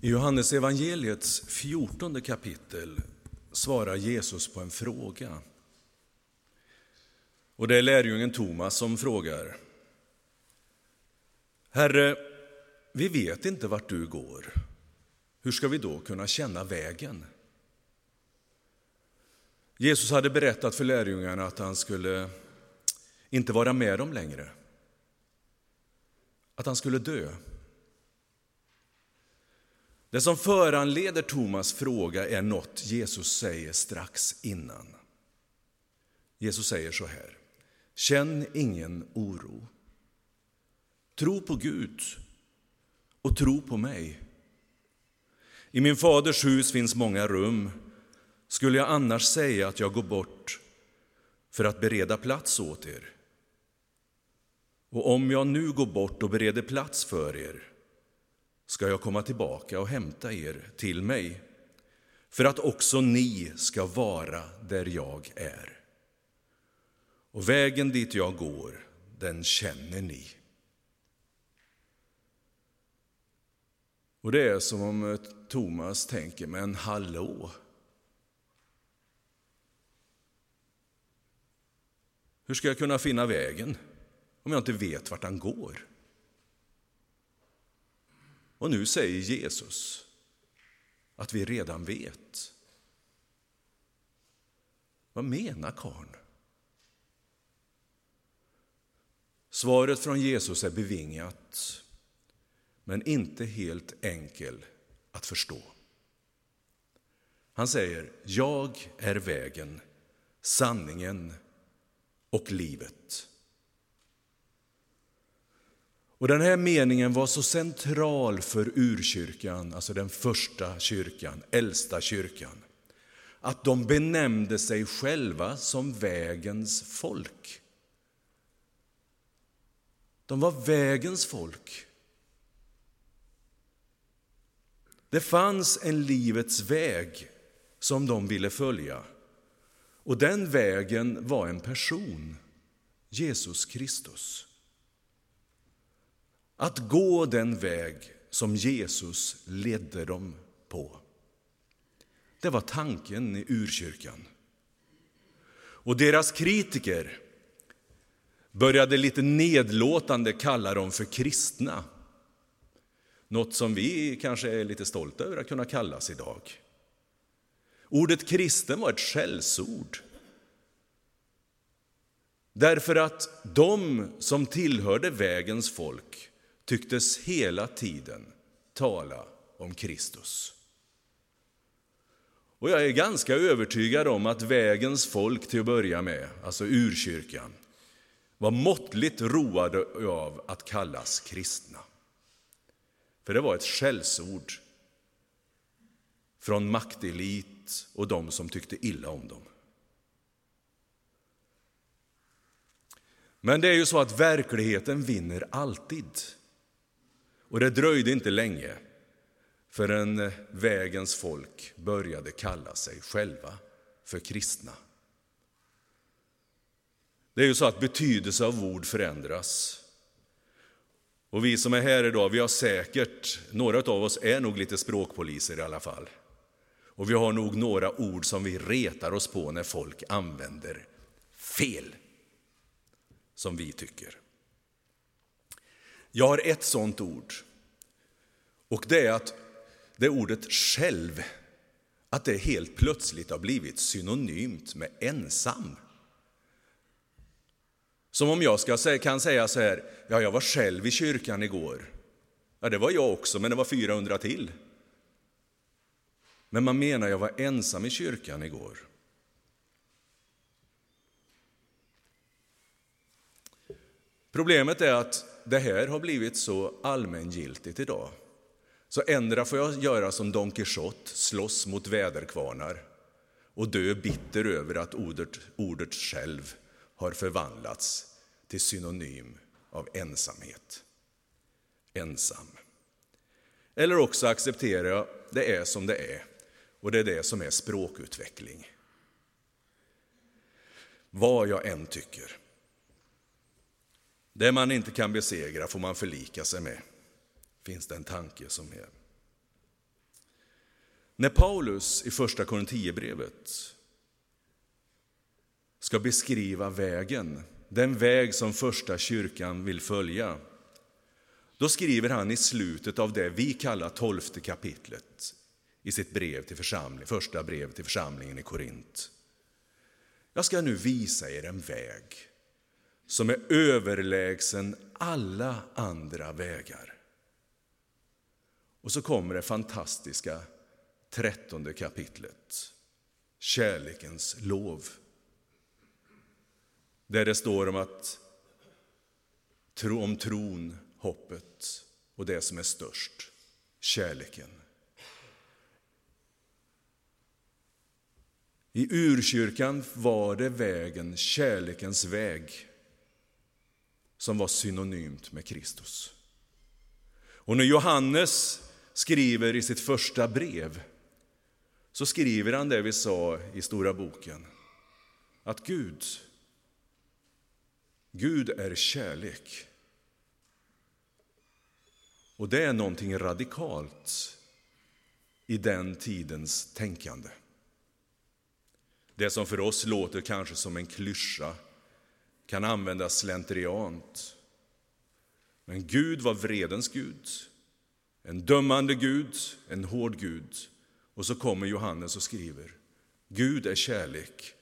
I Johannes evangeliets fjortonde kapitel svarar Jesus på en fråga. Och det är lärjungen Thomas som frågar. Herre, vi vet inte vart du går. Hur ska vi då kunna känna vägen? Jesus hade berättat för lärjungarna att han skulle inte vara med dem längre. Att han skulle dö. Det som föranleder Thomas fråga är något Jesus säger strax innan. Jesus säger så här. Känn ingen oro. Tro på Gud och tro på mig. I min faders hus finns många rum. Skulle jag annars säga att jag går bort för att bereda plats åt er? Och om jag nu går bort och bereder plats för er ska jag komma tillbaka och hämta er till mig för att också ni ska vara där jag är. Och vägen dit jag går, den känner ni. Och det är som om eh, Thomas tänker, men hallå? Hur ska jag kunna finna vägen om jag inte vet vart han går? Och nu säger Jesus att vi redan vet. Vad menar karln? Svaret från Jesus är bevingat, men inte helt enkel att förstå. Han säger, jag är vägen, sanningen och livet. Och den här meningen var så central för urkyrkan, alltså den första kyrkan, äldsta kyrkan, att de benämnde sig själva som vägens folk. De var vägens folk. Det fanns en livets väg som de ville följa. Och den vägen var en person, Jesus Kristus. Att gå den väg som Jesus ledde dem på. Det var tanken i urkyrkan. Och deras kritiker började lite nedlåtande kalla dem för kristna. Något som vi kanske är lite stolta över att kunna kallas idag. Ordet kristen var ett skällsord. Därför att de som tillhörde vägens folk tycktes hela tiden tala om Kristus. Och jag är ganska övertygad om att vägens folk till att börja med, alltså urkyrkan, var måttligt roade av att kallas kristna. För det var ett skällsord från maktelit och de som tyckte illa om dem. Men det är ju så att verkligheten vinner alltid. Och det dröjde inte länge förrän vägens folk började kalla sig själva för kristna. Det är ju så att betydelse av ord förändras. Och vi som är här idag, vi har säkert, några av oss är nog lite språkpoliser i alla fall. Och vi har nog några ord som vi retar oss på när folk använder fel, som vi tycker. Jag har ett sånt ord. Och det är att det ordet själv, att det helt plötsligt har blivit synonymt med ensam. Som om jag ska, kan säga så här, ja, jag var själv i kyrkan igår. Ja, det var jag också, men det var 400 till. Men man menar, jag var ensam i kyrkan igår. Problemet är att det här har blivit så allmängiltigt idag. Så ändra får jag göra som Don Quijote, slåss mot väderkvarnar och dö bitter över att ordet, ordet själv har förvandlats till synonym av ensamhet. Ensam. Eller också accepterar jag det är som det är och det är det som är språkutveckling. Vad jag än tycker. Det man inte kan besegra får man förlika sig med, finns det en tanke som är. När Paulus i första Korinthierbrevet ska beskriva vägen, den väg som första kyrkan vill följa, då skriver han i slutet av det vi kallar tolfte kapitlet i sitt brev till församling, första brev till församlingen i Korint. Jag ska nu visa er en väg som är överlägsen alla andra vägar. Och så kommer det fantastiska trettonde kapitlet, kärlekens lov. Där det står om att om tron, hoppet och det som är störst, kärleken. I urkyrkan var det vägen, kärlekens väg, som var synonymt med Kristus. Och när Johannes skriver i sitt första brev så skriver han det vi sa i Stora boken, att Gud, Gud är kärlek. Och det är någonting radikalt i den tidens tänkande. Det som för oss låter kanske som en klyscha kan användas slentriant. Men Gud var vredens Gud, en dömande Gud, en hård Gud. Och så kommer Johannes och skriver, Gud är kärlek.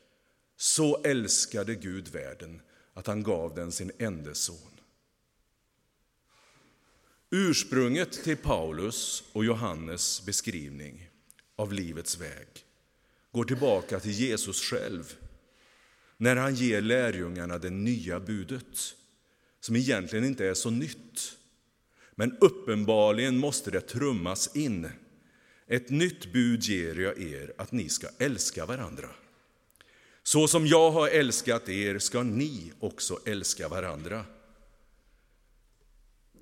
Så älskade Gud världen att han gav den sin enda son. Ursprunget till Paulus och Johannes beskrivning av livets väg går tillbaka till Jesus själv när han ger lärjungarna det nya budet, som egentligen inte är så nytt. Men uppenbarligen måste det trummas in. Ett nytt bud ger jag er, att ni ska älska varandra. Så som jag har älskat er ska ni också älska varandra.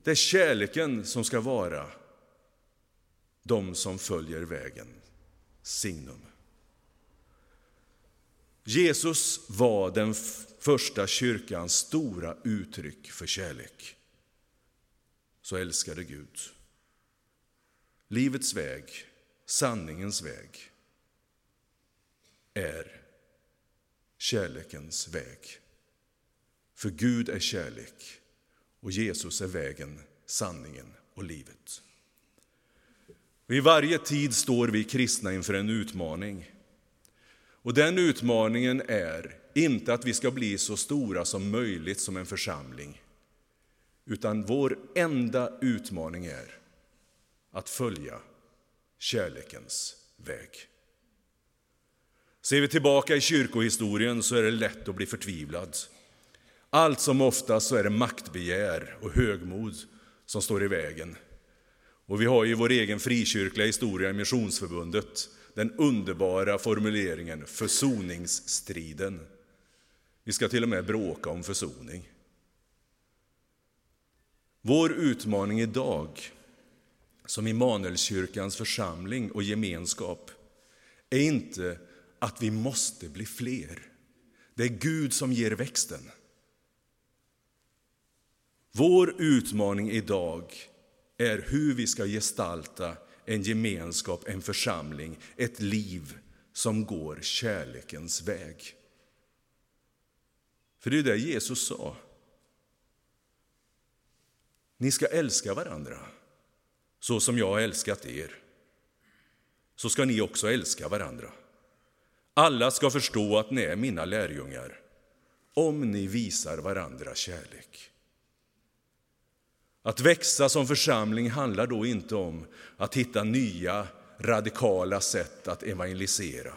Det är kärleken som ska vara de som följer vägen, signum. Jesus var den första kyrkans stora uttryck för kärlek. Så älskade Gud. Livets väg, sanningens väg, är kärlekens väg. För Gud är kärlek och Jesus är vägen, sanningen och livet. I varje tid står vi kristna inför en utmaning. Och den utmaningen är inte att vi ska bli så stora som möjligt som en församling. Utan vår enda utmaning är att följa kärlekens väg. Ser vi tillbaka i kyrkohistorien så är det lätt att bli förtvivlad. Allt som oftast så är det maktbegär och högmod som står i vägen. Och vi har i vår egen frikyrkliga historia i Missionsförbundet den underbara formuleringen försoningsstriden. Vi ska till och med bråka om försoning. Vår utmaning idag, som Immanuelskyrkans församling och gemenskap, är inte att vi måste bli fler. Det är Gud som ger växten. Vår utmaning idag är hur vi ska gestalta en gemenskap, en församling, ett liv som går kärlekens väg. För det är det Jesus sa. Ni ska älska varandra så som jag har älskat er. Så ska ni också älska varandra. Alla ska förstå att ni är mina lärjungar om ni visar varandra kärlek. Att växa som församling handlar då inte om att hitta nya radikala sätt att evangelisera.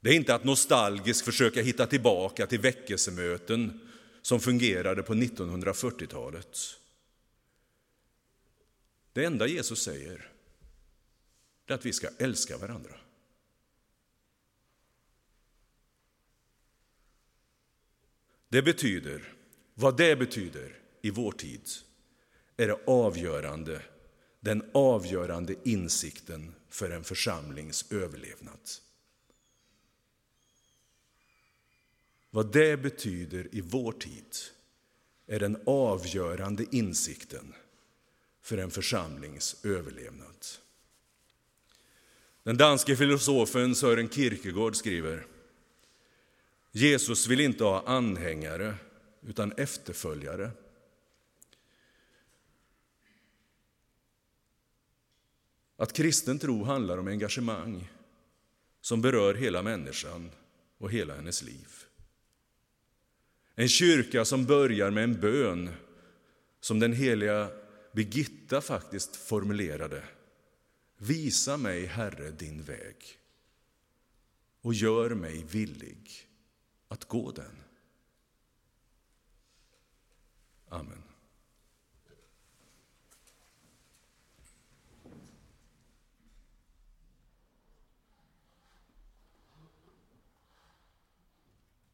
Det är inte att nostalgiskt försöka hitta tillbaka till väckelsemöten som fungerade på 1940-talet. Det enda Jesus säger är att vi ska älska varandra. Det betyder, vad det betyder i vår tid, är det avgörande, den avgörande insikten för en församlings överlevnad. Vad det betyder i vår tid är den avgörande insikten för en församlings överlevnad. Den danske filosofen Sören Kierkegaard skriver Jesus vill inte ha anhängare, utan efterföljare. Att kristen tro handlar om engagemang som berör hela människan och hela hennes liv. En kyrka som börjar med en bön som den heliga Birgitta faktiskt formulerade. Visa mig, Herre, din väg och gör mig villig att gå den. Amen.